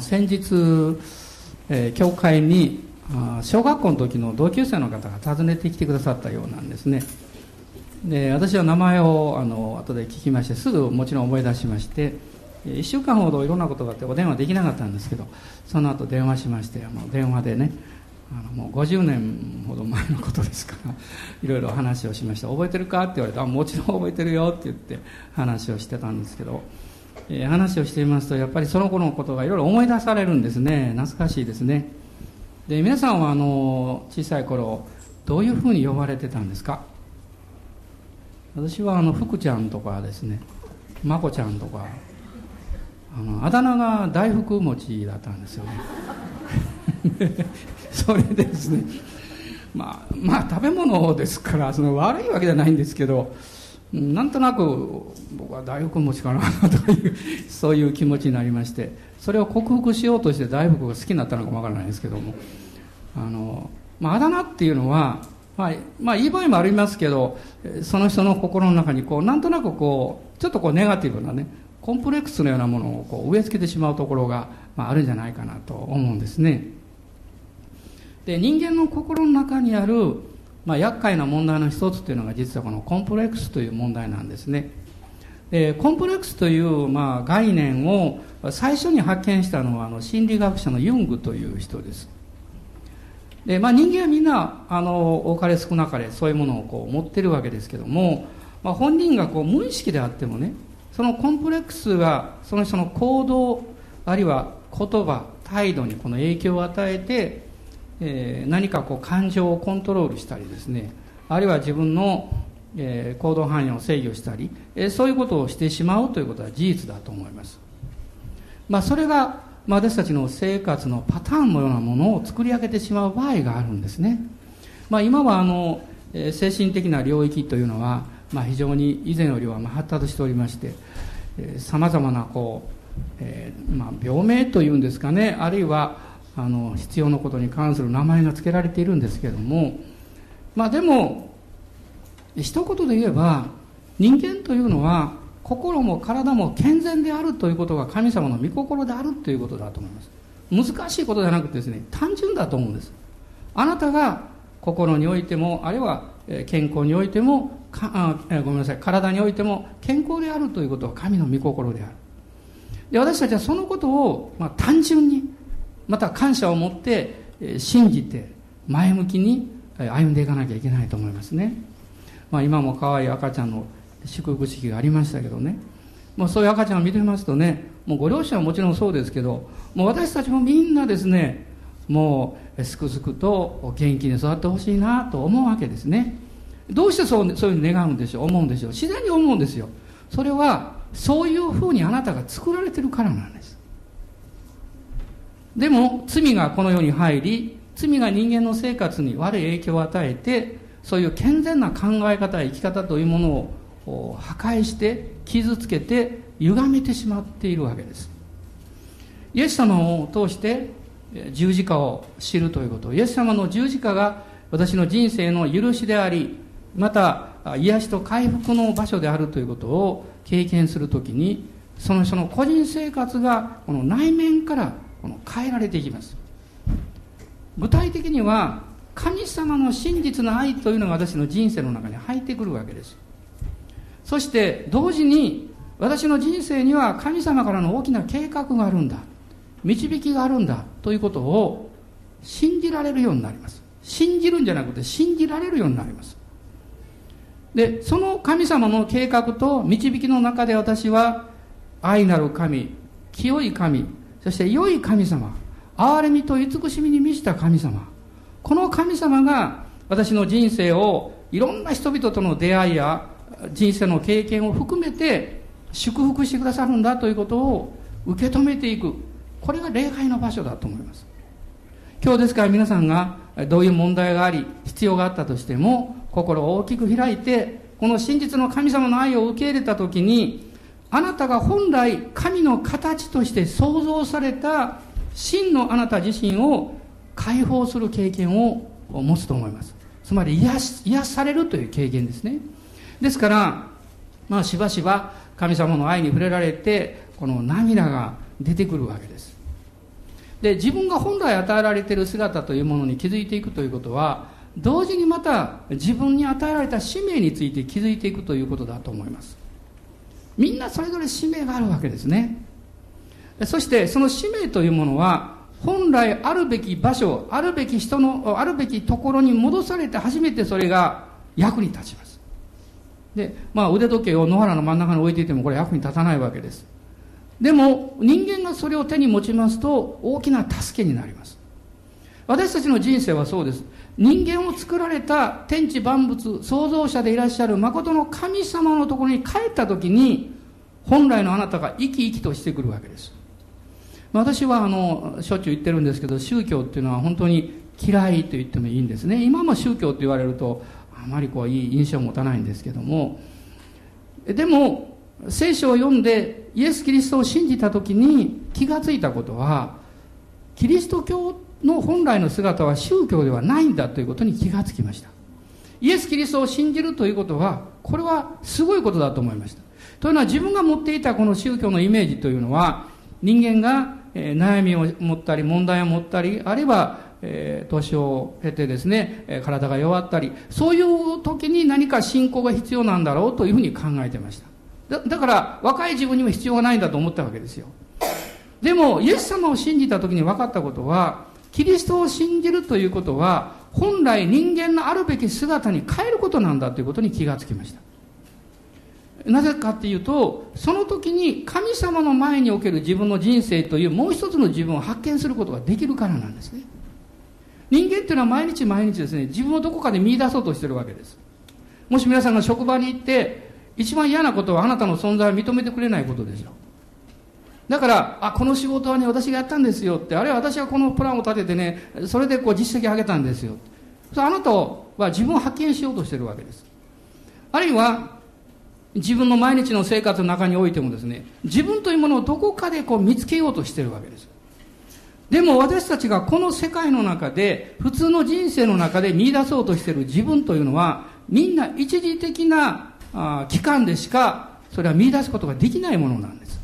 先日、えー、教会に小学校の時の同級生の方が訪ねてきてくださったようなんですね。で私は名前をあの後で聞きましてすぐもちろん思い出しまして1週間ほどいろんなことがあってお電話できなかったんですけどその後電話しましてあの電話でねあのもう50年ほど前のことですから いろいろ話をしました覚えてるかって言われてあもちろん覚えてるよって言って話をしてたんですけど、え、話をしていますとやっぱりその頃のことがいろいろ思い出されるんですね。懐かしいですね。で皆さんはあの小さい頃どういうふうに呼ばれてたんですか？私はあの福ちゃんとかですね。まこちゃんとか。あのあだ名が大福餅だったんですよね。それですね。まあまあ食べ物ですからその悪いわけじゃないんですけどなんとなく僕は大福餅かなというそういう気持ちになりましてそれを克服しようとして大福が好きになったのかもわからないですけどもあの、まあ、あだ名っていうのは、まあ、まあいい場合もありますけどその人の心の中にこうなんとなくこうちょっとこうネガティブなねコンプレックスのようなものをこう植え付けてしまうところが、まあ、あるんじゃないかなと思うんですね。で人間の心の中にある、まあ、厄介な問題の一つというのが実はこのコンプレックスという問題なんですね。でコンプレックスという、まあ、概念を最初に発見したのはあの心理学者のユングという人です。で、まあ、人間はみんなあの多かれ少なかれそういうものをこう持ってるわけですけども、まあ、本人がこう無意識であってもねそのコンプレックスがその人の行動あるいは言葉態度にこの影響を与えて、えー、何かこう感情をコントロールしたりですねあるいは自分の、えー、行動範囲を制御したり、えー、そういうことをしてしまうということは事実だと思います、まあ、それが、まあ、私たちの生活のパターンのようなものを作り上げてしまう場合があるんですね、まあ、今はあの、えー、精神的な領域というのはまあ、非常に以前よりは発達しておりましてさまざまなこう、えー、まあ、病名というんですかねあるいはあの必要なことに関する名前が付けられているんですけれどもまあでも一言で言えば人間というのは心も体も健全であるということが神様の御心であるということだと思います。難しいことじゃなくてですね単純だと思うんです。あなたが心においてもあるいは健康においてもかあごめんなさい体においても健康であるということは神の御心である。で私たちはそのことを、まあ、単純にまた感謝を持って信じて前向きに歩んでいかなきゃいけないと思いますね、まあ、今も可愛い赤ちゃんの祝福式がありましたけどね。もうそういう赤ちゃんを見てますとねもうご両親はもちろんそうですけどもう私たちもみんなですねもうすくすくと元気に育ってほしいなと思うわけですね。どうしてそうそういうふうに願うんでしょう思うんでしょう。自然に思うんですよ。それはそういうふうにあなたが作られてるからなんです。でも罪がこの世に入り罪が人間の生活に悪い影響を与えてそういう健全な考え方や生き方というものを破壊して傷つけて歪めてしまっているわけです。イエス様を通して十字架を知るということ。イエス様の十字架が私の人生の許しでありまた癒しと回復の場所であるということを経験するときにその人の個人生活がこの内面からこの変えられていきます。具体的には神様の真実の愛というのが私の人生の中に入ってくるわけです。そして同時に私の人生には神様からの大きな計画があるんだ。導きがあるんだ。ということを信じられるようになります。信じるんじゃなくて信じられるようになります。でその神様の計画と導きの中で私は愛なる神清い神そして良い神様憐れみと慈しみに満ちた神様この神様が私の人生をいろんな人々との出会いや人生の経験を含めて祝福してくださるんだということを受け止めていく。これが礼拝の場所だと思います。今日ですから皆さんがどういう問題があり必要があったとしても心を大きく開いてこの真実の神様の愛を受け入れた時にあなたが本来神の形として創造された真のあなた自身を解放する経験を持つと思います。つまり癒し癒されるという経験ですね。ですからまあしばしば神様の愛に触れられてこの涙が出てくるわけです。で自分が本来与えられている姿というものに気づいていくということは同時にまた自分に与えられた使命について気づいていくということだと思います。みんなそれぞれ使命があるわけですね。そしてその使命というものは本来あるべき場所あるべき人のあるべきところに戻されて初めてそれが役に立ちます。で、まあ、腕時計を野原の真ん中に置いていてもこれ役に立たないわけです。でも人間がそれを手に持ちますと大きな助けになります。私たちの人生はそうです。人間を作られた天地万物創造者でいらっしゃる誠の神様のところに帰った時に本来のあなたが生き生きとしてくるわけです。私はあのしょっちゅう言ってるんですけど宗教っていうのは本当に嫌いと言ってもいいんですね。今も宗教って言われるとあまりこういい印象を持たないんですけども。でも聖書を読んでイエス・キリストを信じた時に気がついたことはキリスト教っての本来の姿は宗教ではないんだということに気がつきましたイエス・キリストを信じるということはこれはすごいことだと思いましたというのは自分が持っていたこの宗教のイメージというのは人間が悩みを持ったり問題を持ったりあるいは、年を経てですね、体が弱ったり、そういう時に何か信仰が必要なんだろうというふうに考えてました。だだから、若い自分には必要がないんだと思ったわけですよ。でも、イエス様を信じた時に分かったことは、キリストを信じるということは、本来人間のあるべき姿に変えることなんだということに気がつきました。なぜかっていうと、その時に神様の前における自分の人生というもう一つの自分を発見することができるからなんですね。人間っていうのは毎日毎日ですね、自分をどこかで見出そうとしてるわけです。もし皆さんが職場に行って、一番嫌なことはあなたの存在を認めてくれないことですよ。だから、あ、この仕事はね、私がやったんですよって、あるいは私はこのプランを立ててね、それでこう実績を上げたんですよ。あなたは自分を発見しようとしてるわけです。あるいは、自分の毎日の生活の中においてもですね、自分というものをどこかでこう見つけようとしてるわけです。でも私たちがこの世界の中で、普通の人生の中で見出そうとしてる自分というのは、みんな一時的なあ期間でしか、それは見出すことができないものなんです。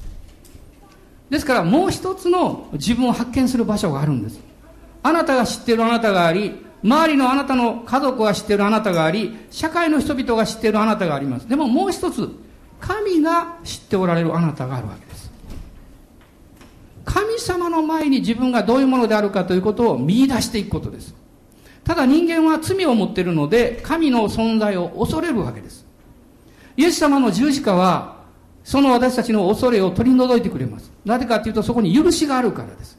ですからもう一つの自分を発見する場所があるんです。あなたが知っているあなたがあり、周りのあなたの家族が知っているあなたがあり、社会の人々が知っているあなたがあります。でももう一つ、神が知っておられるあなたがあるわけです。神様の前に自分がどういうものであるかということを見出していくことです。ただ人間は罪を持っているので、神の存在を恐れるわけです。イエス様の十字架は、その私たちの恐れを取り除いてくれます。なぜかというと、そこに許しがあるからです。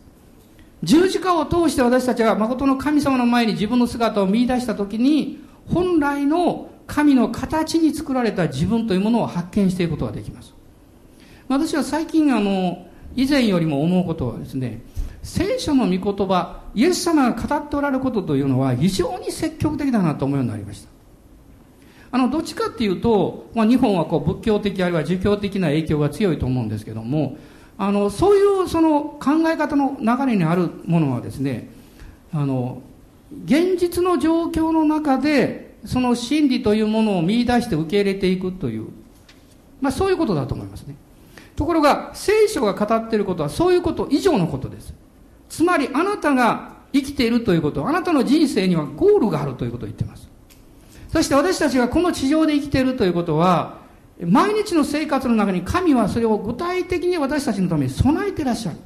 十字架を通して私たちが誠の神様の前に自分の姿を見出したときに、本来の神の形に作られた自分というものを発見していくことができます。私は最近あの、以前よりも思うことはですね聖書の御言葉イエス様が語っておられることというのは非常に積極的だなと思うようになりましたあのどっちかっていうと、まあ、日本はこう仏教的あるいは儒教的な影響が強いと思うんですけどもあのそういうその考え方の流れにあるものはですねあの現実の状況の中でその真理というものを見出して受け入れていくという、まあ、そういうことだと思いますねところが、聖書が語っていることはそういうこと以上のことです。つまり、あなたが生きているということ、あなたの人生にはゴールがあるということを言っています。そして私たちがこの地上で生きているということは、毎日の生活の中に神はそれを具体的に私たちのために備えていらっしゃる。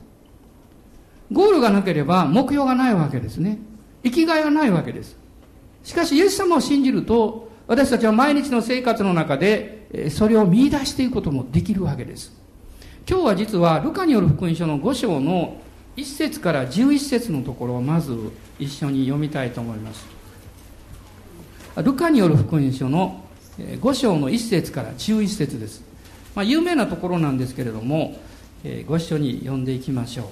ゴールがなければ目標がないわけですね。生きがいはないわけです。しかし、イエス様を信じると、私たちは毎日の生活の中で、それを見出していくこともできるわけです。今日は実はルカによる福音書の5章の1節から11節のところをまず一緒に読みたいと思いますルカによる福音書の5章の1節から11節です、まあ、有名なところなんですけれどもえご一緒に読んでいきましょう。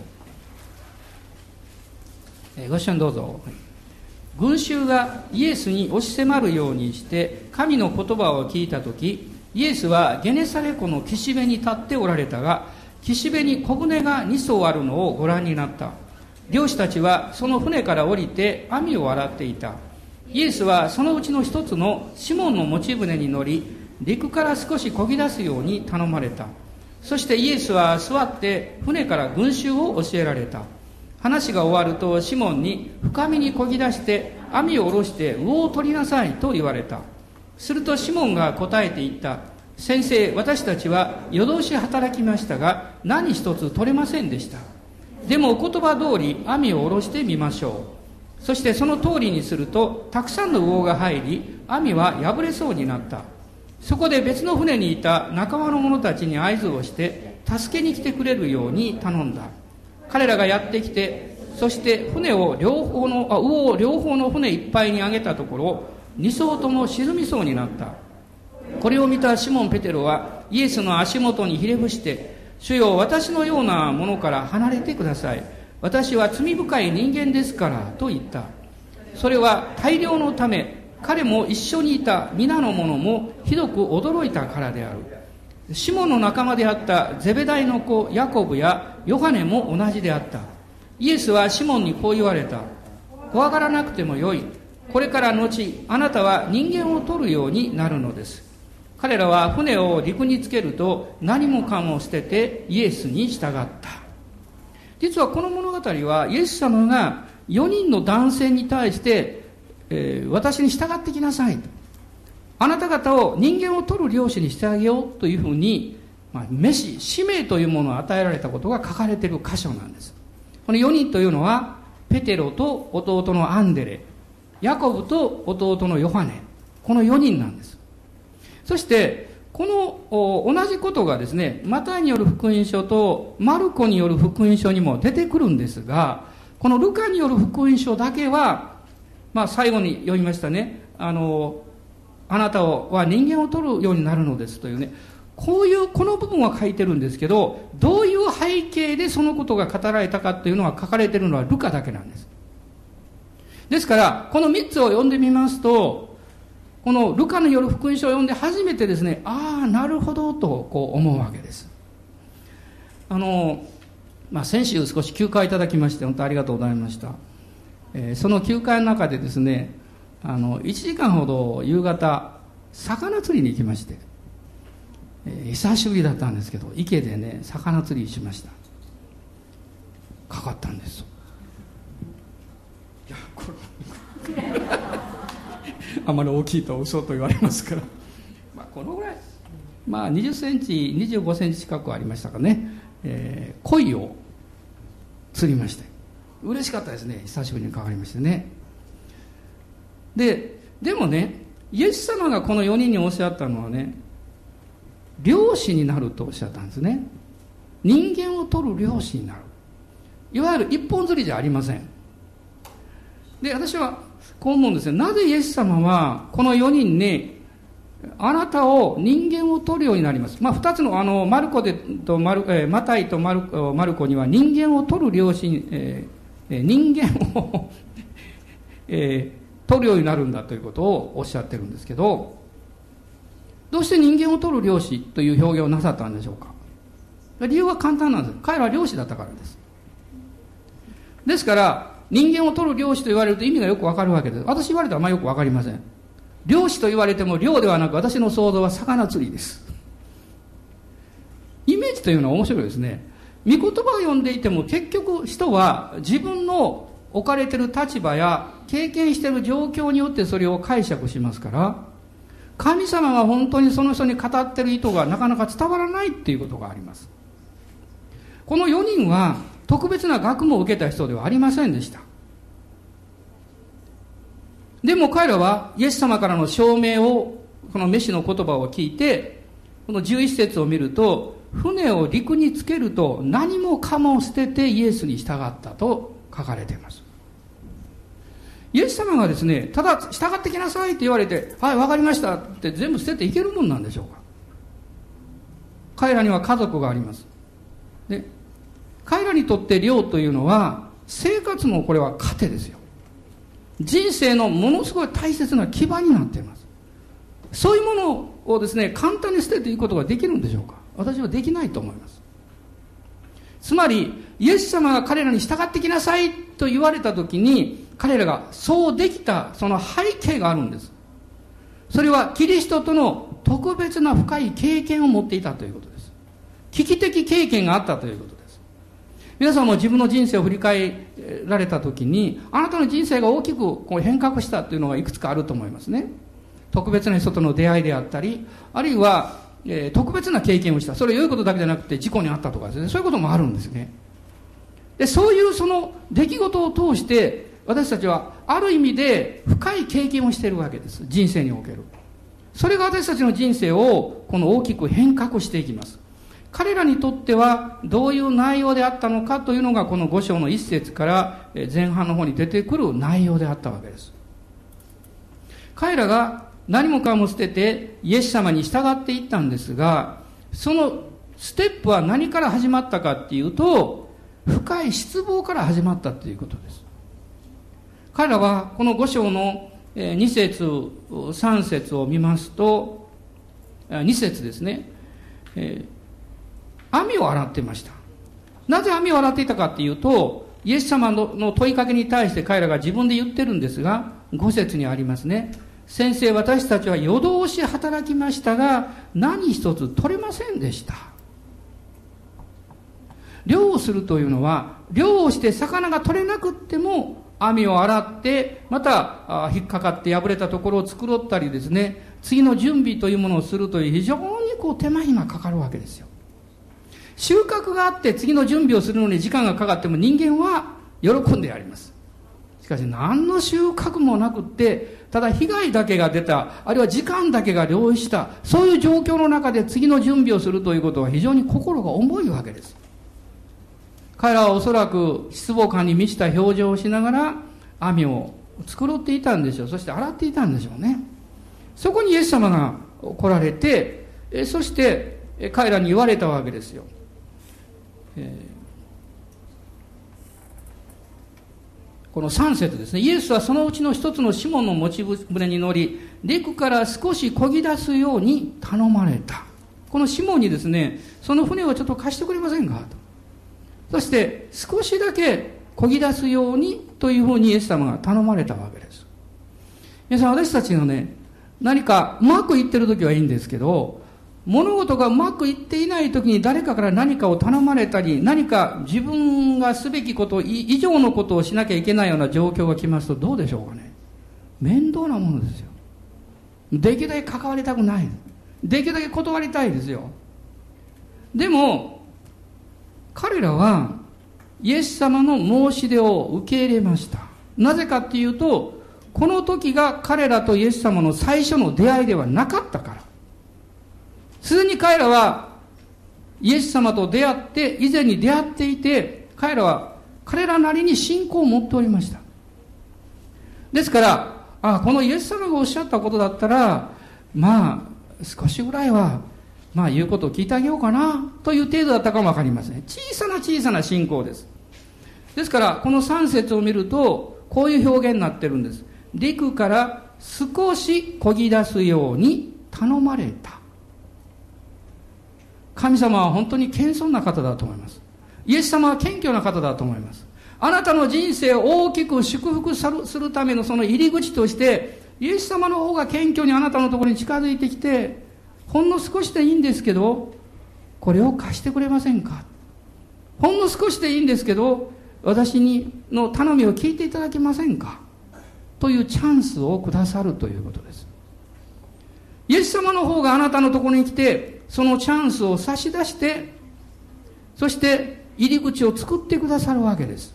えご一緒にどうぞ。群衆がイエスに押し迫るようにして神の言葉を聞いた時イエスはゲネサレ湖の岸辺に立っておられたが岸辺に小舟が2艘あるのをご覧になった。漁師たちはその船から降りて網を洗っていた。イエスはそのうちの一つのシモンの持ち船に乗り陸から少し漕ぎ出すように頼まれた。そしてイエスは座って船から群衆を教えられた。話が終わるとシモンに深みにこぎ出して網を下ろして魚を取りなさいと言われた。するとシモンが答えて言った。先生私たちは夜通し働きましたが何一つ取れませんでした。でもお言葉通り網を下ろしてみましょう。そしてその通りにするとたくさんの魚が入り網は破れそうになった。そこで別の船にいた仲間の者たちに合図をして助けに来てくれるように頼んだ。彼らがやってきてそして船を両方のあ魚を両方の船いっぱいに上げたところ2艘とも沈みそうになった。これを見たシモン・ペテロはイエスの足元にひれ伏して主よ私のようなものから離れてください。私は罪深い人間ですからと言った。それは大量のため彼も一緒にいた皆の者もひどく驚いたからである。シモンの仲間であったゼベダイの子ヤコブやヨハネも同じであった。イエスはシモンにこう言われた。怖がらなくてもよい。これから後あなたは人間を取るようになるのです。彼らは船を陸につけると何もかも捨ててイエスに従った。実はこの物語はイエス様が4人の男性に対して、えー、私に従ってきなさいあなた方を人間を取る漁師にしてあげようというふうに、まあ、召し使命というものを与えられたことが書かれている箇所なんです。この4人というのはペテロと弟のアンデレヤコブと弟のヨハネ。この4人なんです。そしてこの同じことがですねマタイによる福音書とマルコによる福音書にも出てくるんですがこのルカによる福音書だけは、まあ、最後に読みましたね。あのあなたは人間を取るようになるのですというね。こういうこの部分は書いてるんですけどどういう背景でそのことが語られたかっていうのは書かれてるのはルカだけなんです。ですからこの3つを読んでみますとこのルカの夜福音書を読んで初めてですねああなるほどとこう思うわけです。あの、まあ、先週少し休暇いただきまして本当ありがとうございました、えー、その休暇の中でですねあの1時間ほど夕方魚釣りに行きまして、えー、久しぶりだったんですけど池でね魚釣りしました。かかったんですいやこれあまり大きいと嘘と言われますから。まあこのぐらいまあ2 0センチ2 5センチ近くありましたかね、えー、鯉を釣りまして。嬉しかったですね。久しぶりにかかりましてね。ででもねイエス様がこの4人におっしゃったのはね漁師になるとおっしゃったんですね。人間を取る漁師になる。いわゆる一本釣りじゃありません。で私はこう思うんですよ。なぜイエス様はこの4人にあなたを人間を取るようになります？まあ、二つの、あの、マルコでとマル、えー、マタイとマルマルコには人間を取る漁師、えー、人間を え取るようになるんだということをおっしゃってるんですけどどうして人間を取る漁師という表現をなさったんでしょうか？理由は簡単なんです。彼らは漁師だったからです。ですから人間を取る漁師と言われると意味がよくわかるわけです。私言われたらあんまよくわかりません。漁師と言われても漁ではなく私の想像は魚釣りです。イメージというのは面白いですね。御言葉を読んでいても結局人は自分の置かれている立場や経験している状況によってそれを解釈しますから神様が本当にその人に語ってる意図がなかなか伝わらないっていうことがあります。この4人は特別な学問を受けた人ではありませんでした。でも彼らはイエス様からの証明をこの飯の言葉を聞いてこの11節を見ると船を陸につけると何もかも捨ててイエスに従ったと書かれています。イエス様がですねただ従ってきなさいって言われてはい分かりましたって全部捨てていけるもんなんでしょうか。彼らには家族があります。彼らにとって漁というのは生活もこれは糧ですよ。人生のものすごい大切な基盤になっています。そういうものをですね簡単に捨てていくことができるんでしょうか。私はできないと思います。つまりイエス様が彼らに従ってきなさいと言われた時に彼らがそうできたその背景があるんです。それはキリストとの特別な深い経験を持っていたということです。危機的経験があったということ。皆さんも自分の人生を振り返られた時にあなたの人生が大きくこう変革したというのがいくつかあると思いますね。特別な人との出会いであったりあるいは、えー、特別な経験をした。それは良いことだけじゃなくて事故に遭ったとかですね。そういうこともあるんですね。でそういうその出来事を通して私たちはある意味で深い経験をしているわけです。人生における。それが私たちの人生をこの大きく変革していきます。彼らにとってはどういう内容であったのかというのがこの5章の一節から前半の方に出てくる内容であったわけです。彼らが何もかも捨ててイエス様に従っていったんですがそのステップは何から始まったかっていうと深い失望から始まったということです。彼らはこの5章の2節3節を見ますと2節ですね、え網を洗ってました。なぜ網を洗っていたかっていうとイエス様の問いかけに対して彼らが自分で言ってるんですが5節にありますね。先生私たちは夜通し働きましたが何一つ取れませんでした。漁をするというのは漁をして魚が取れなくっても網を洗ってまた引っかかって破れたところを繕ったりですね。次の準備というものをするという非常にこう手間暇かかるわけですよ。収穫があって次の準備をするのに時間がかかっても人間は喜んでやります。しかし何の収穫もなくってただ被害だけが出たあるいは時間だけが領したそういう状況の中で次の準備をするということは非常に心が重いわけです。彼らはおそらく失望感に満ちた表情をしながら網を繕っていたんでしょう。そして洗っていたんでしょうね。そこにイエス様が来られてそして彼らに言われたわけですよ、えー、この3節ですね。イエスはそのうちの一つのシモンの持ち船に乗り陸から少し漕ぎ出すように頼まれた。このシモンにですねその船をちょっと貸してくれませんか？と。そして少しだけ漕ぎ出すようにというふうにイエス様が頼まれたわけです。皆さん私たちのね、何かうまくいってる時はいいんですけど、物事がうまくいっていない時に誰かから何かを頼まれたり、何か自分がすべきこと以上のことをしなきゃいけないような状況が来ますとどうでしょうかね。面倒なものですよ。できるだけ関わりたくない。できるだけ断りたいですよ。でも、彼らはイエス様の申し出を受け入れましたなぜかっていうとこの時が彼らとイエス様の最初の出会いではなかったからすでに彼らはイエス様と出会って以前に出会っていて彼らは彼らなりに信仰を持っておりましたですからああこのイエス様がおっしゃったことだったらまあ少しぐらいはまあ言うことを聞いてあげようかなという程度だったかもわかりません。小さな小さな信仰です。ですから、この3節を見ると、こういう表現になってるんです。陸から少し漕ぎ出すように頼まれた。神様は本当に謙遜な方だと思います。イエス様は謙虚な方だと思います。あなたの人生を大きく祝福するためのその入り口として、イエス様の方が謙虚にあなたのところに近づいてきて、ほんの少しでいいんですけどこれを貸してくれませんか？ほんの少しでいいんですけど私にの頼みを聞いていただけませんか？というチャンスをくださるということですイエス様の方があなたのところに来てそのチャンスを差し出してそして入り口を作ってくださるわけです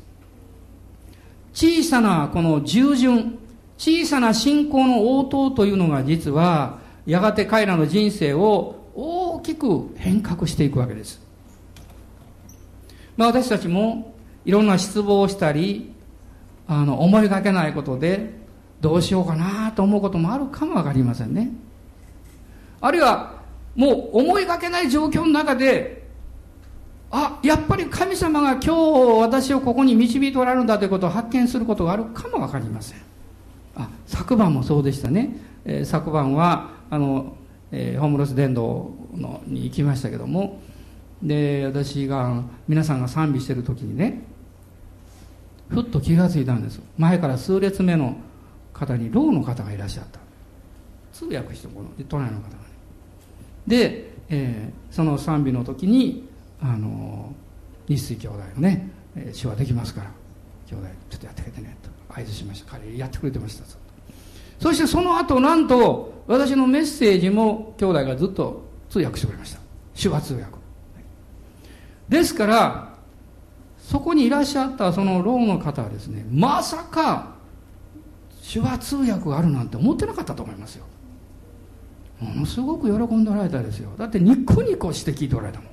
小さなこの従順小さな信仰の応答というのが実はやがて彼らの人生を大きく変革していくわけです。まあ私たちもいろんな失望をしたり、あの、思いがけないことでどうしようかなと思うこともあるかもわかりませんね。あるいは、もう思いがけない状況の中で、あ、やっぱり神様が今日私をここに導いておられるんだということを発見することがあるかもわかりません。あ、昨晩もそうでしたね。えー、昨晩はあの、えー、ホームレス伝道のに行きましたけどもで私が皆さんが賛美してる時にねふっと気が付いたんです前から数列目の方にろうの方がいらっしゃった通訳してこの都内の方がで、えー、その賛美の時にあの日水兄弟のね、手話できますから兄弟ちょっとやってあげてねと合図しました。彼やってくれてましたそしてその後なんと私のメッセージも兄弟がずっと通訳してくれました。手話通訳ですからそこにいらっしゃったそのローの方はですねまさか手話通訳があるなんて思ってなかったと思いますよ。ものすごく喜んでおられたですよ。だってニコニコして聞いておられたもん。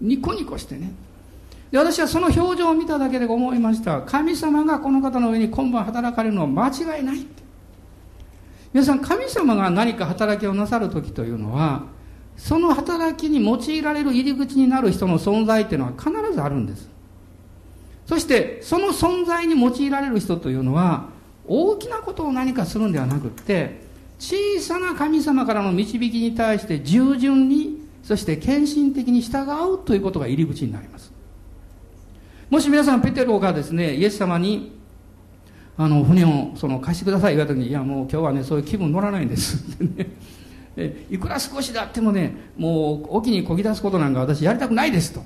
ニコニコしてね。で私はその表情を見ただけで思いました。神様がこの方の上に今晩働かれるのは間違いないって。皆さん神様が何か働きをなさる時というのはその働きに用いられる入り口になる人の存在っていうのは必ずあるんです。そしてその存在に用いられる人というのは大きなことを何かするんではなくって小さな神様からの導きに対して従順にそして献身的に従うということが入り口になります。もし皆さんペテロがですねイエス様にあの船をその貸してください言われた時にいやもう今日はねそういう気分乗らないんです。えいくら少しであってもねもう沖にこぎ出すことなんか私やりたくないです。と。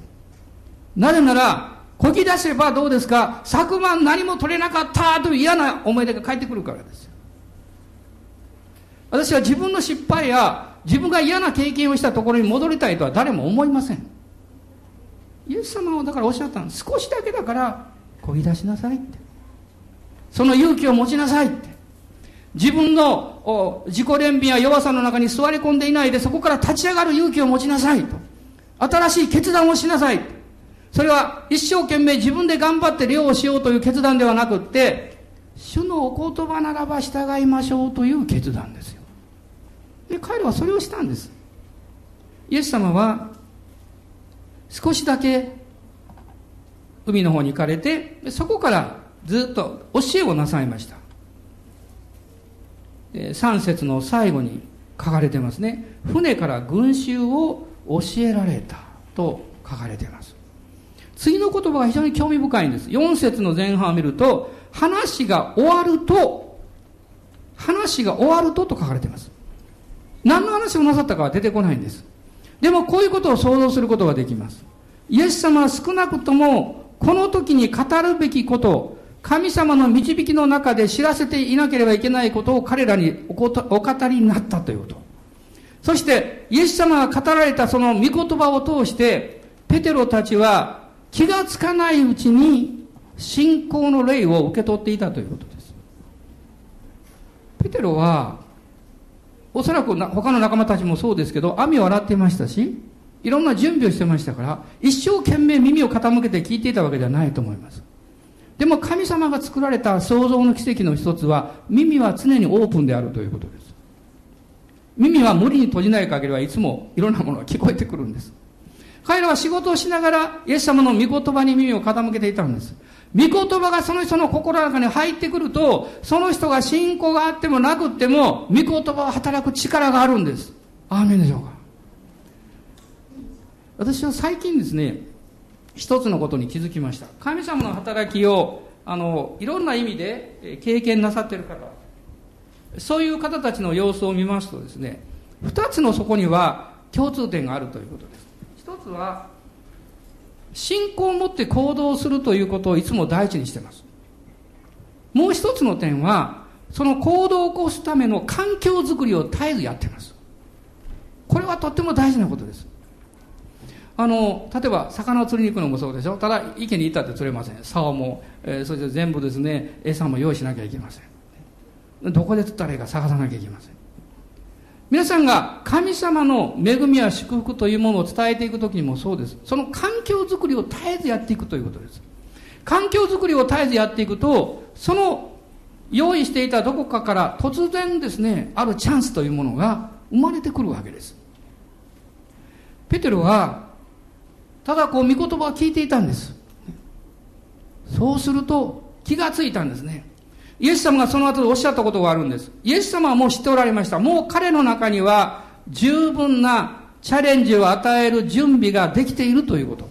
なぜならこぎ出せばどうですか？昨晩何も取れなかったという嫌な思い出が返ってくるからですよ。私は自分の失敗や自分が嫌な経験をしたところに戻りたいとは誰も思いません。イエス様はだからおっしゃったの。少しだけだからこぎ出しなさいって。その勇気を持ちなさいって。自分の自己憐憫や弱さの中に座り込んでいないでそこから立ち上がる勇気を持ちなさいと。新しい決断をしなさいそれは一生懸命自分で頑張って漁をしようという決断ではなくって主のお言葉ならば従いましょうという決断ですよ。で彼はそれをしたんです。イエス様は少しだけ海の方に行かれてそこからずっと教えをなさいました。3節の最後に書かれてますね。船から群衆を教えられたと書かれています。次の言葉が非常に興味深いんです。4節の前半を見ると話が終わると話が終わるとと書かれています。何の話をなさったかは出てこないんですでもこういうことを想像することができますイエス様は少なくともこの時に語るべきこと神様の導きの中で知らせていなければいけないことを彼らにお語りになったということ。そして、イエス様が語られたその御言葉を通して、ペテロたちは気がつかないうちに信仰の霊を受け取っていたということです。ペテロは、おそらく他の仲間たちもそうですけど、網を洗っていましたし、いろんな準備をしてましたから、一生懸命耳を傾けて聞いていたわけではないと思います。でも神様が作られた創造の奇跡の一つは、耳は常にオープンであるということです。耳は無理に閉じない限りはいつもいろんなものが聞こえてくるんです。彼らは仕事をしながら、イエス様の御言葉に耳を傾けていたんです。御言葉がその人の心の中に入ってくると、その人が信仰があってもなくっても、御言葉は働く力があるんです。アーメンでしょうか。私は最近ですね、一つのことに気づきました神様の働きをあのいろんな意味で経験なさっている方そういう方たちの様子を見ますとですね二つのそこには共通点があるということです一つは信仰を持って行動するということをいつも第一にしてます。もう一つの点はその行動を起こすための環境づくりを絶えずやってます。これはとっても大事なことです。あの例えば魚を釣りに行くのもそうでしょ。ただ池に行ったって釣れません。竿も、えー、そして全部ですね餌も用意しなきゃいけません。どこで釣ったらいいか探さなきゃいけません。皆さんが神様の恵みや祝福というものを伝えていく時にもそうです。その環境づくりを絶えずやっていくということです。環境づくりを絶えずやっていくとその用意していたどこかから突然ですねあるチャンスというものが生まれてくるわけです。ペテロはただこう御言葉を聞いていたんです。そうすると気がついたんですね。イエス様がその後でおっしゃったことがあるんです。イエス様はもう知っておられました。もう彼の中には十分なチャレンジを与える準備ができているということ。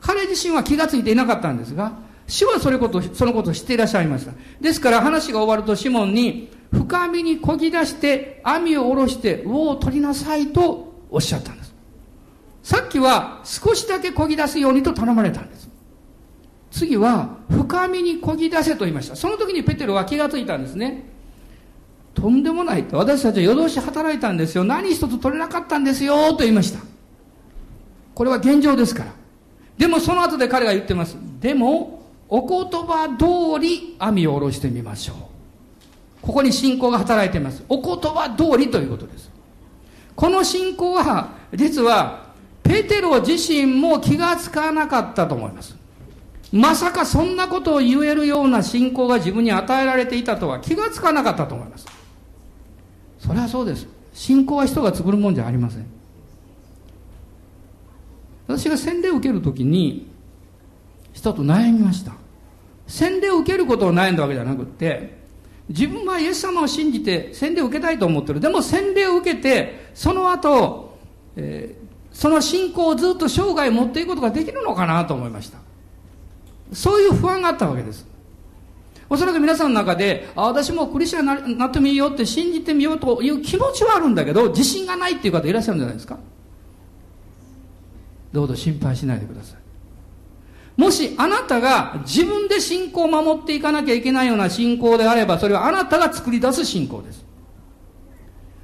彼自身は気がついていなかったんですが主はそれことそのことを知っていらっしゃいました。ですから話が終わるとシモンに深みにこぎ出して網を下ろして魚を取りなさいとおっしゃったんです。さっきは少しだけこぎ出すようにと頼まれたんです。次は深みにこぎ出せと言いました。その時にペテロは気がついたんですね。とんでもないと。私たちは夜通し働いたんですよ。何一つ取れなかったんですよと言いました。これは現状ですから。でもその後で彼が言ってます。でもお言葉通り網を下ろしてみましょう。ここに信仰が働いています。お言葉通りということです。この信仰は実はペテロ自身も気がつかなかったと思います。まさかそんなことを言えるような信仰が自分に与えられていたとは気がつかなかったと思います。それはそうです。信仰は人が作るもんじゃありません。私が洗礼を受けるときに人と悩みました。洗礼を受けることを悩んだわけじゃなくって自分はイエス様を信じて洗礼を受けたいと思ってる。でも洗礼を受けてその後、えー、その信仰をずっと生涯持っていくことができるのかなと思いました。そういう不安があったわけですおそらく皆さんの中で、あ私もクリスチャンになってみようって信じてみようという気持ちはあるんだけど、自信がないっていう方いらっしゃるんじゃないですかどうぞ心配しないでください。もしあなたが自分で信仰を守っていかなきゃいけないような信仰であれば、それはあなたが作り出す信仰です。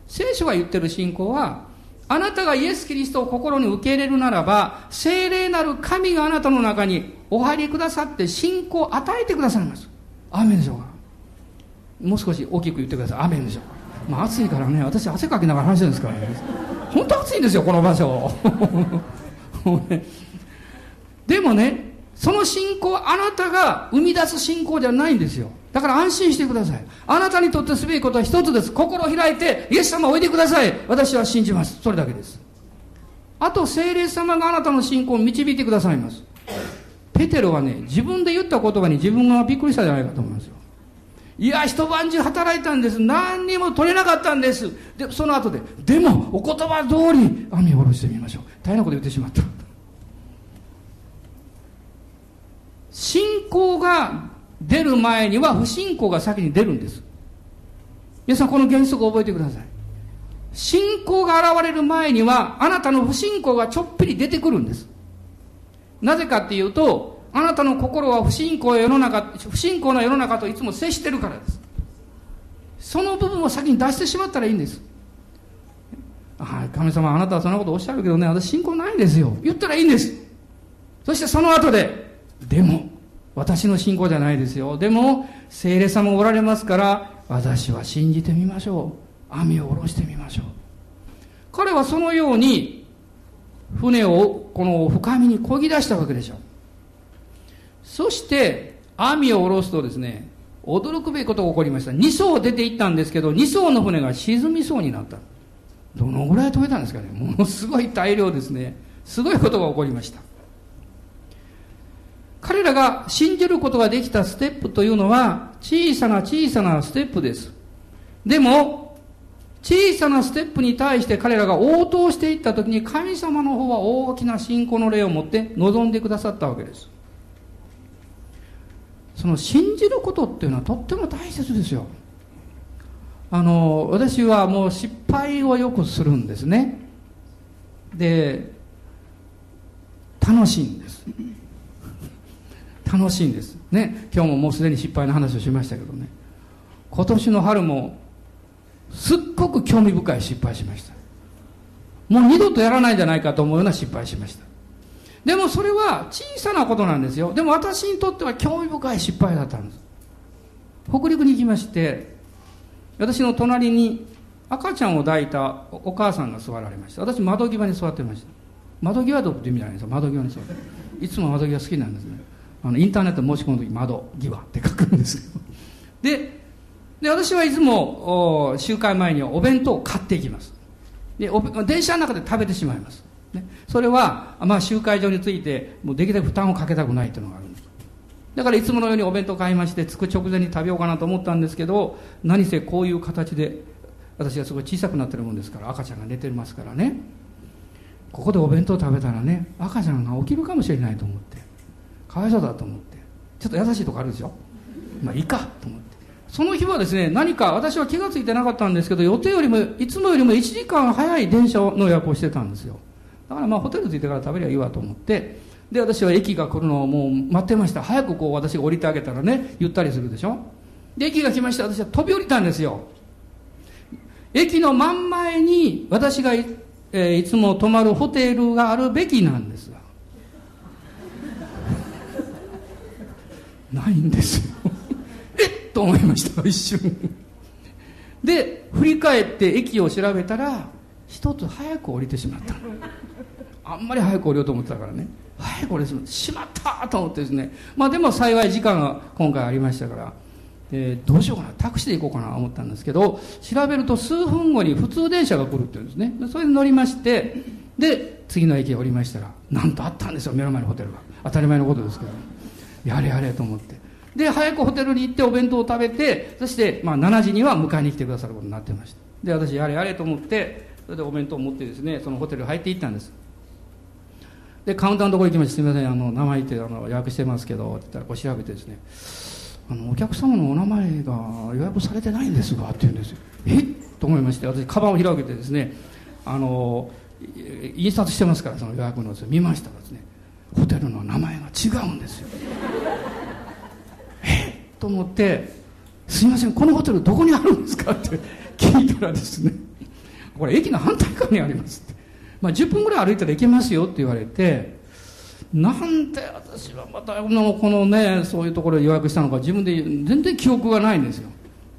聖書が言ってる信仰は、あなたがイエス・キリストを心に受け入れるならば、聖霊なる神があなたの中にお入りくださって信仰を与えてくださいます。雨でしょうか？もう少し大きく言ってください。雨でしょうか？まあ暑いからね、私汗かきながら話してるんですからね。本当暑いんですよ、この場所。でもね、その信仰あなたが生み出す信仰じゃないんですよ。だから安心してください。あなたにとってすべきことは一つです。心を開いて、イエス様おいでください。私は信じます。それだけです。あと、聖霊様があなたの信仰を導いてくださいます。ペテロはね、自分で言った言葉に自分がびっくりしたじゃないかと思いますよ。いや、一晩中働いたんです。何にも取れなかったんです。で、その後で、でも、お言葉通り、網を下ろしてみましょう。大変なこと言ってしまった。信仰が出る前には不信仰が先に出るんです皆さんこの原則を覚えてください信仰が現れる前にはあなたの不信仰がちょっぴり出てくるんですなぜかっていうとあなたの心は不信仰世の中不信仰な世の中といつも接してるからですその部分を先に出してしまったらいいんですはい神様あなたはそんなことおっしゃるけどね私信仰ないんですよ言ったらいいんですそしてその後ででも、私の信仰じゃないですよ。でも、聖霊様おられますから、私は信じてみましょう。網を下ろしてみましょう。彼はそのように、船をこの深みに漕ぎ出したわけでしょ。そして、網を下ろすとですね、驚くべきことが起こりました。2艘出て行ったんですけど、2艘の船が沈みそうになった。どのぐらい飛べたんですかねものすごい大量ですね。すごいことが起こりました。彼らが信じることができたステップというのは小さな小さなステップです。でも、小さなステップに対して彼らが応答していった時に神様の方は大きな信仰の霊を持って望んでくださったわけです。その信じることっていうのはとっても大切ですよ。あの、私はもう失敗をよくするんですね。で、楽しいんです。楽しいんですね今日ももうすでに失敗の話をしましたけどね今年の春もすっごく興味深い失敗しました。もう二度とやらないんじゃないかと思うような失敗しました。でもそれは小さなことなんですよ。でも私にとっては興味深い失敗だったんです。北陸に行きまして私の隣に赤ちゃんを抱いたお母さんが座られました。私窓際に座ってました。窓際どって意味じゃないですよ。窓際に座って。いつも窓際好きなんですね。あのインターネット申し込む時窓際って書くんですよ。でで私はいつも集会前にお弁当を買っていきます。で電車の中で食べてしまいます、ね、それは、まあ、集会場についてもうできるだけ負担をかけたくないというのがあるんです。だからいつものようにお弁当買いまして着く直前に食べようかなと思ったんですけど何せこういう形で私がすごい小さくなってるもんですから赤ちゃんが寝てますからね。ここでお弁当食べたらね赤ちゃんが起きるかもしれないと思ってかわいそうだと思ってちょっと優しいとこあるでしょまあいいかと思って。その日はですね何か私は気が付いてなかったんですけど予定よりもいつもよりも1時間早い電車の予約をしてたんですよ。だからまあホテル着いてから食べりゃいいわと思って。で私は駅が来るのをもう待ってました。早くこう私が降りてあげたらねゆったりするでしょ。で駅が来ました私は飛び降りたんですよ。駅の真ん前に私がい,、えー、いつも泊まるホテルがあるべきなんですが。ないんですよ。と思いました 一瞬。で振り返って駅を調べたら一つ早く降りてしまったあんまり早く降りようと思ってたからね。早く降りてしまった。しまったと思ってですね。まあでも幸い時間が今回ありましたからえ、どうしようかな。タクシーで行こうかなと思ったんですけど調べると数分後に普通電車が来るって言うんですね。それで乗りましてで次の駅へ降りましたらなんとあったんですよ。目の前のホテルが。当たり前のことですけど。やれやれと思って。で早くホテルに行ってお弁当を食べてそして、まあ、7時には迎えに来てくださることになってました。で私やれやれと思ってそれでお弁当を持ってですねそのホテル入っていったんです。でカウンターのところ行きまして「すみませんあの名前言ってあの予約してますけど」って言ったらこう調べてですねあのお客様のお名前が予約されてないんですがって言うんですよ。え？と思いまして私カバンを開けてですねあの印刷してますからその予約の見ましたらですねホテルの名前が違うんですよ。と思って「すいませんこのホテルどこにあるんですか?」って 聞いたらですね「これ駅の反対側にあります」って、まあ、10分ぐらい歩いたら行けますよって言われてなんで私はまたこのねそういうところ予約したのか自分で全然記憶がないんですよ。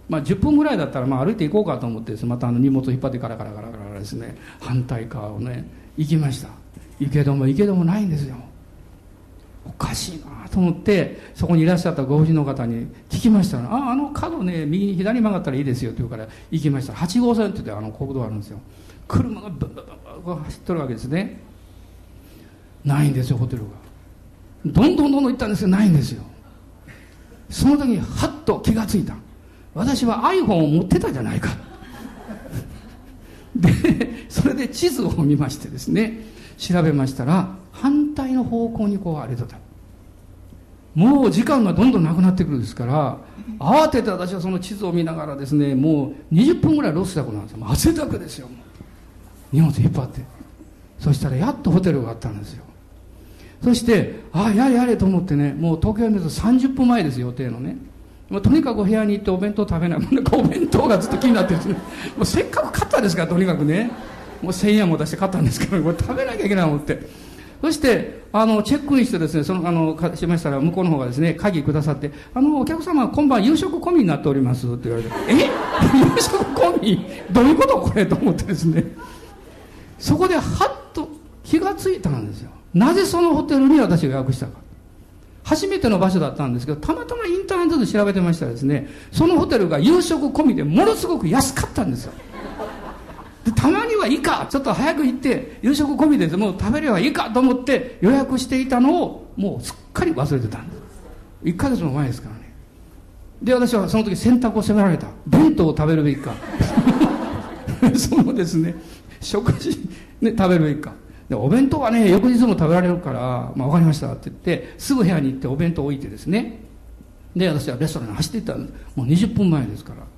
まあ10分ぐらいだったらまあ歩いていこうかと思ってまたあの荷物を引っ張ってカラカラカラカラですね反対側をね行きました。行けども行けどもないんですよ。おかしいなと思ってそこにいらっしゃったご婦人の方に聞きましたら「ああの角ね右に左に曲がったらいいですよ」って言うから行きました。8号線って言ってあの国道あるんですよ。車がブンブンブンブン走ってるわけですね。ないんですよホテルが。どんどんどんどん行ったんですけどないんですよ。その時にハッと気がついた。私は iPhone を持ってたじゃないか。でそれで地図を見ましてですね調べましたら反対の方向にこう歩いてたもう時間がどんどんなくなってくるんですから慌てて私はその地図を見ながらですねもう20分ぐらいロスしたことなんですよ。汗だくですよ。荷物引っ張って。そしたらやっとホテルがあったんですよ。そしてああやれやれと思ってねもう東京に出ると30分前です予定のね。もうとにかくお部屋に行ってお弁当食べない。もんかお弁当がずっと気になってですね。もうせっかく買ったんですからとにかくね。もう1000円も出して買ったんですけどこれ食べなきゃいけないと思って。そしてあのチェックインしてですねそのあのしましたら向こうの方がですね鍵くださって「あのお客様今晩夕食込みになっております」って言われて「え？夕食込み？どういうこと？これ?」と思ってですね。そこではっと気がついたんですよ。なぜそのホテルに私が予約したか。初めての場所だったんですけどたまたまインターネットで調べてましたらですねそのホテルが夕食込みでものすごく安かったんですよ。でたまにはいいかちょっと早く行って夕食込みでもう食べればいいかと思って予約していたのをもうすっかり忘れてたんです。1ヶ月も前ですからね。で私はその時選択を迫られた。弁当を食べるべきか。そのですね。食事、ね、食べるべきか。でお弁当はね翌日も食べられるから、まあ、分かりましたって言ってすぐ部屋に行ってお弁当を置いてですね。で私はレストランに走っていったもう20分前ですから。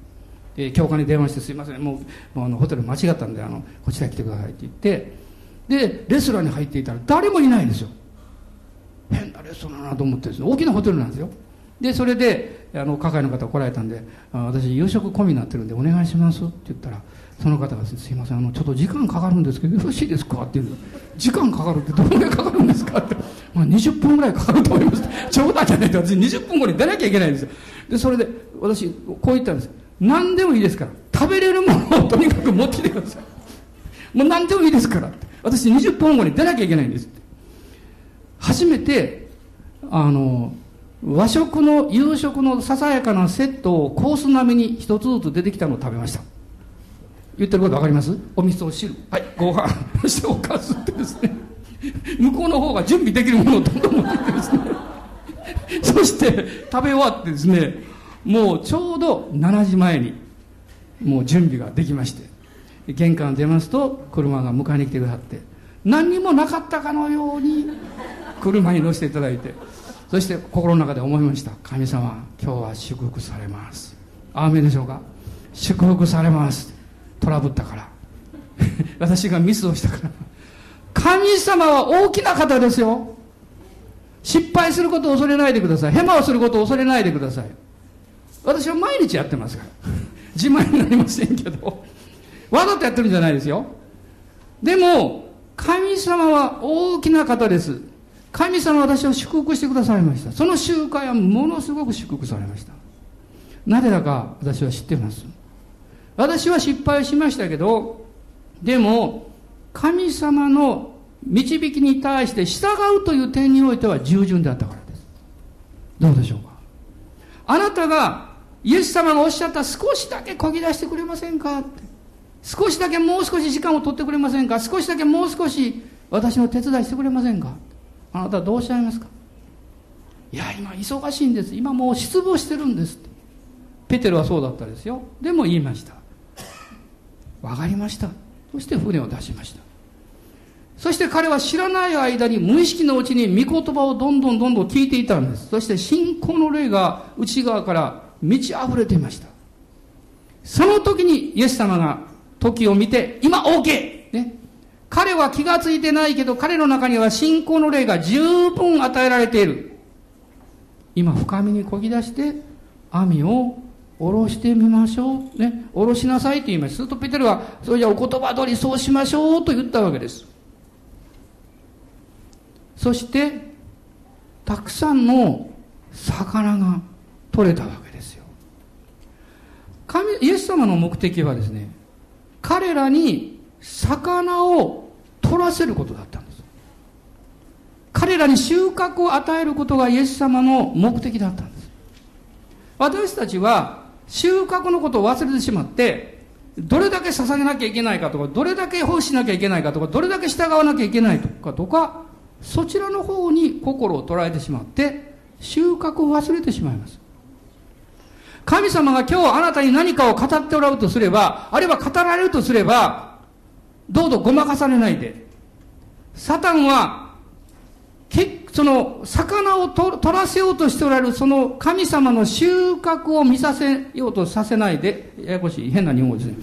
で教官に電話して「すいません。もうあのホテル間違ったんであのこちらに来てください」って言って。でレストランに入っていたら誰もいないんですよ。変なレストランだなと思ってですね。大きなホテルなんですよ。でそれであの係の方来られたんで「私夕食込みになってるんでお願いします」って言ったらその方がすいません。あのちょっと時間かかるんですけどよろしいですか?」って言うの時間かかるってどのぐらいかかるんですか?」って、まあ、20分ぐらいかかると思います。冗談じゃないと私20分後に出なきゃいけないんですよ。でそれで私こう言ったんです。何でもいいですから。食べれるものをとにかく持ってきてください。もう何でもいいですから。私20分後に出なきゃいけないんです初めてあの和食の夕食のささやかなセットをコース並みに一つずつ出てきたのを食べました。言ってること分かります？お味噌汁。はいご飯。そしておかずってですね。向こうの方が準備できるものをどんどん持ってきてですね。そして食べ終わってですね。もうちょうど7時前にもう準備ができまして玄関出ますと車が迎えに来てくださって何にもなかったかのように車に乗せていただいてそして心の中で思いました。神様今日は祝福されます。アーメンでしょうか？祝福されます。トラブったから。私がミスをしたから。神様は大きな方ですよ。失敗することを恐れないでください。ヘマをすることを恐れないでください。私は毎日やってますから。自慢になりませんけど。わざとやってるんじゃないですよ。でも、神様は大きな方です。神様は私を祝福してくださいました。その集会はものすごく祝福されました。なぜだか私は知ってます。私は失敗しましたけど、でも、神様の導きに対して従うという点においては従順であったからです。どうでしょうかあなたが、イエス様がおっしゃった少しだけこぎ出してくれませんか？って。少しだけもう少し時間を取ってくれませんか？少しだけもう少し私の手伝いしてくれませんか？あなたどうおっしゃいますか？いや、今忙しいんです。今もう失望してるんですって。ペテロはそうだったですよ。でも言いました。わかりましたそして船を出しましたそして彼は知らない間に無意識のうちに御言葉をどんどんどんどん聞いていたんですそして信仰の霊が内側から満ち溢れていましたその時にイエス様が時を見て今 OK! ね彼は気がついてないけど彼の中には信仰の霊が十分与えられている今深みにこぎ出して網を下ろしてみましょう。ね。下ろしなさいと言います。するとペテルは、それじゃお言葉通りそうしましょうと言ったわけです。そして、たくさんの魚が取れたわけです。神、イエス様の目的はですね、彼らに魚を取らせることだったんです。彼らに収穫を与えることがイエス様の目的だったんです。私たちは収穫のことを忘れてしまって、どれだけ捧げなきゃいけないかとか、どれだけ奉仕しなきゃいけないかとか、どれだけ従わなきゃいけないとかとか、そちらの方に心を捉えてしまって、収穫を忘れてしまいます。神様が今日あなたに何かを語っておられるとすれば、あるいは語られるとすれば、どうぞごまかされないで。サタンはその魚を取らせようとしておられるその神様の収穫を見させようとさせないで、ややこしい変な日本語ですね。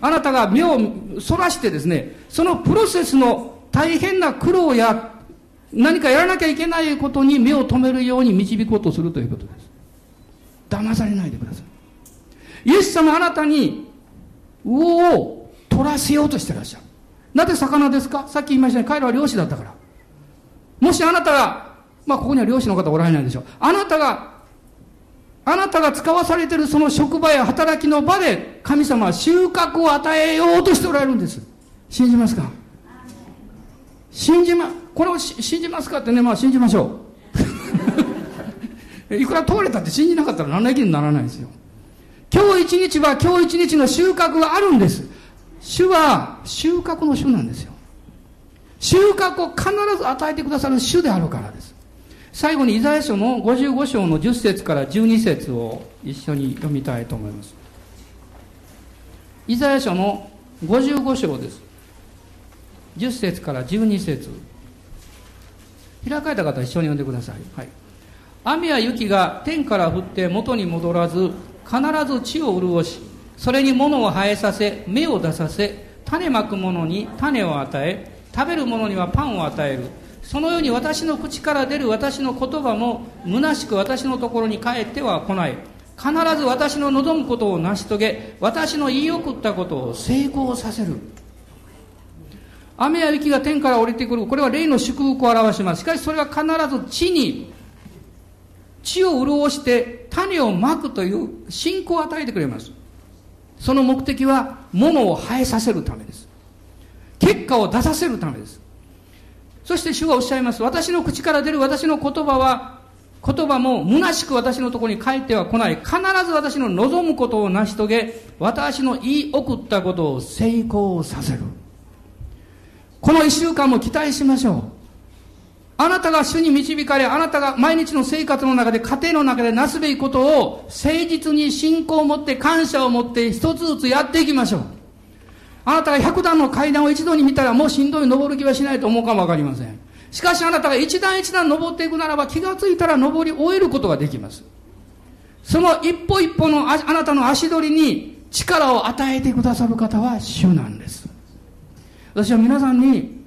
あなたが目をそらしてですね、そのプロセスの大変な苦労や何かやらなきゃいけないことに目を留めるように導こうとするということです。騙されないでください。イエス様あなたに魚を取らせようとしてらっしゃる。なぜ魚ですか？さっき言いましたように彼らは漁師だったから。もしあなたが、まあここには漁師の方おられないでしょう。あなたが、あなたが使わされているその職場や働きの場で神様は収穫を与えようとしておられるんです。信じますか？信じま、これを信じますかってね、まあ信じましょう。いくら問われたって信じなかったら何の気にならないですよ。今日一日は今日一日の収穫があるんです。主は収穫の主なんですよ。収穫を必ず与えてくださる主であるからです。最後にイザヤ書の55章の10節から12節を一緒に読みたいと思います。イザヤ書の55章です。10節から12節開かれた方一緒に読んでください。はい。雨や雪が天から降って元に戻らず、必ず地を潤し、それに物を生えさせ、芽を出させ、種まく者に種を与え、食べる者にはパンを与える。そのように私の口から出る私の言葉も虚しく私のところに帰っては来ない。必ず私の望むことを成し遂げ私の言い送ったことを成功させる。雨や雪が天から降りてくる。これは霊の祝福を表します。しかしそれは必ず地に地を潤して種をまくという信仰を与えてくれますその目的は物を生えさせるためです結果を出させるためです。そして主がおっしゃいます。私の口から出る私の言葉は、言葉も虚しく私のところに帰っては来ない。必ず私の望むことを成し遂げ、私の言い送ったことを成功させる。この一週間も期待しましょう。あなたが主に導かれ、あなたが毎日の生活の中で、家庭の中でなすべきことを誠実に信仰を持って感謝を持って一つずつやっていきましょう。あなたが100段の階段を一度に見たらもうしんどい登る気はしないと思うかもわかりません。しかしあなたが一段一段登っていくならば気がついたら登り終えることができます。その一歩一歩のあなたの足取りに力を与えてくださる方は主なんです。私は皆さんに、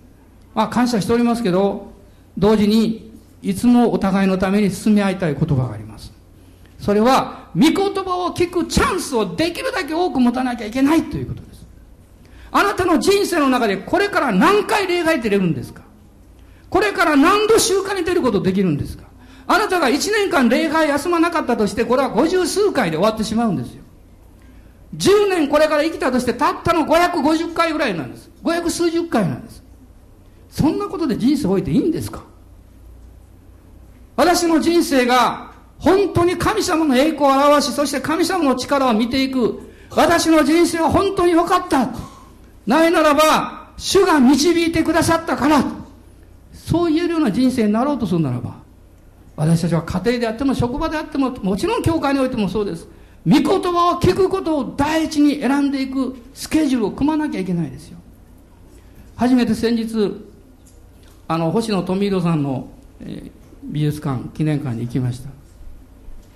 まあ感謝しておりますけど、同時にいつもお互いのために進み合いたい言葉があります。それは御言葉を聞くチャンスをできるだけ多く持たなきゃいけないということです。あなたの人生の中でこれから何回礼拝って出るんですか？これから何度集会に出ることできるんですか？あなたが1年間礼拝休まなかったとしてこれは50数回で終わってしまうんですよ。10年これから生きたとしてたったの550回ぐらいなんです。500数十回なんです。そんなことで人生を終えていいんですか？私の人生が本当に神様の栄光を表し、そして神様の力を見ていく。私の人生は本当に良かった。ないならば、主が導いてくださったから。そう言えるような人生になろうとするならば、私たちは家庭であっても職場であっても、もちろん教会においてもそうです。御言葉を聞くことを第一に選んでいくスケジュールを組まなきゃいけないですよ。初めて先日、あの、星野富弘さんの、えー、美術館、記念館に行きました。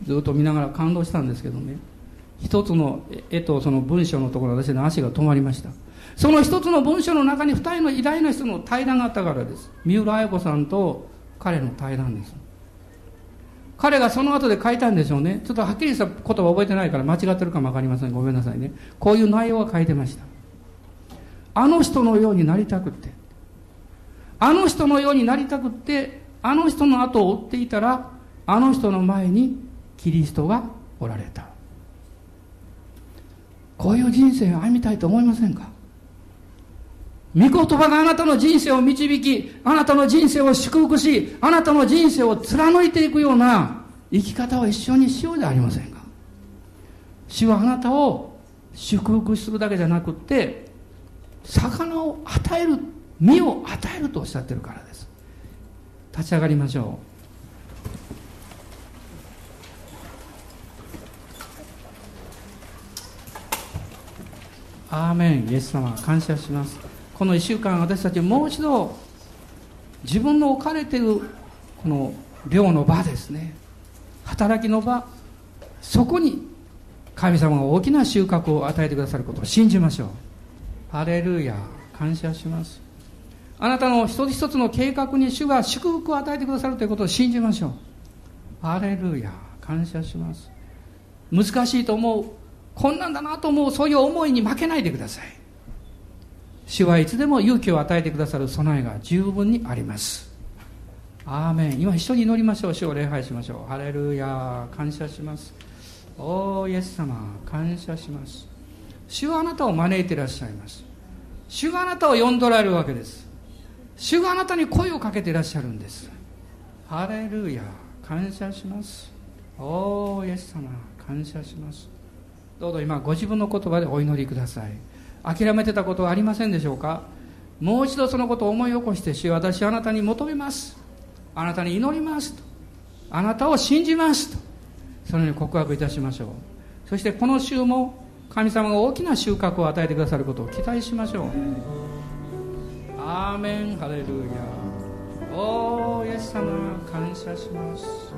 ずっと見ながら感動したんですけどね。一つの絵とその文章のところ私の足が止まりました。その一つの文章の中に二人の偉大な人の対談があったからです。三浦綾子さんと彼の対談です。彼がその後で書いたんでしょうね。ちょっとはっきりした言葉覚えてないから間違ってるかも分かりません。ごめんなさいね。こういう内容が書いてました。あの人のようになりたくって。あの人のようになりたくってあの人の後を追っていたらあの人の前にキリストがおられた。こういう人生を歩みたいと思いませんか？御言葉があなたの人生を導きあなたの人生を祝福しあなたの人生を貫いていくような生き方を一緒にしようじゃありませんか？主はあなたを祝福するだけじゃなくって魚を与える身を与えるとおっしゃってるからです。立ち上がりましょう。アーメン。イエス様感謝します。この1週間私たちもう一度自分の置かれているこの寮の場ですね。働きの場そこに神様が大きな収穫を与えてくださることを信じましょう。ハレルヤ感謝します。あなたの一つ一つの計画に主が祝福を与えてくださるということを信じましょう。ハレルヤ感謝します。難しいと思う。こんなんだなと思うそういう思いに負けないでください。主はいつでも勇気を与えてくださる備えが十分にあります。アーメン。今一緒に祈りましょう。主を礼拝しましょう。ハレルヤ感謝します。おーイエス様。感謝します。主はあなたを招いていらっしゃいます。主があなたを呼んどられるわけです。主があなたに声をかけていらっしゃるんです。ハレルヤ。感謝します。おーイエス様。感謝します。どうぞ今ご自分の言葉でお祈りください。諦めてたことはありませんでしょうか？もう一度そのことを思い起こして主私あなたに求めます。あなたに祈りますと。あなたを信じますと。そのように告白いたしましょう。そしてこの週も神様が大きな収穫を与えてくださることを期待しましょう。アーメンハレルヤおーイエス様感謝します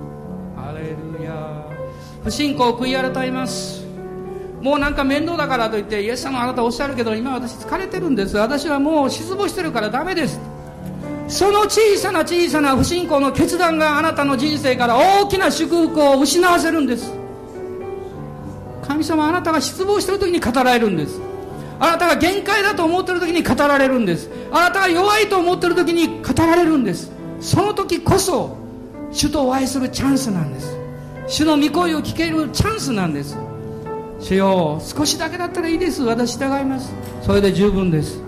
ハレルヤ不信仰を悔い改めます。もうなんか面倒だからといってイエス様あなたおっしゃるけど今私疲れてるんです。私はもう失望してるからダメです。その小さな小さな不信仰の決断があなたの人生から大きな祝福を失わせるんです。神様あなたが失望してる時に語られるんです。あなたが限界だと思ってる時に語られるんです。あなたが弱いと思ってる時に語られるんです。その時こそ主とお会いするチャンスなんです。主の御声を聞けるチャンスなんです。主よ少しだけだったらいいです。私従います。それで十分です。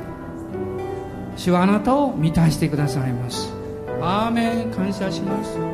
主はあなたを満たしてくださいます。アーメン。感謝します。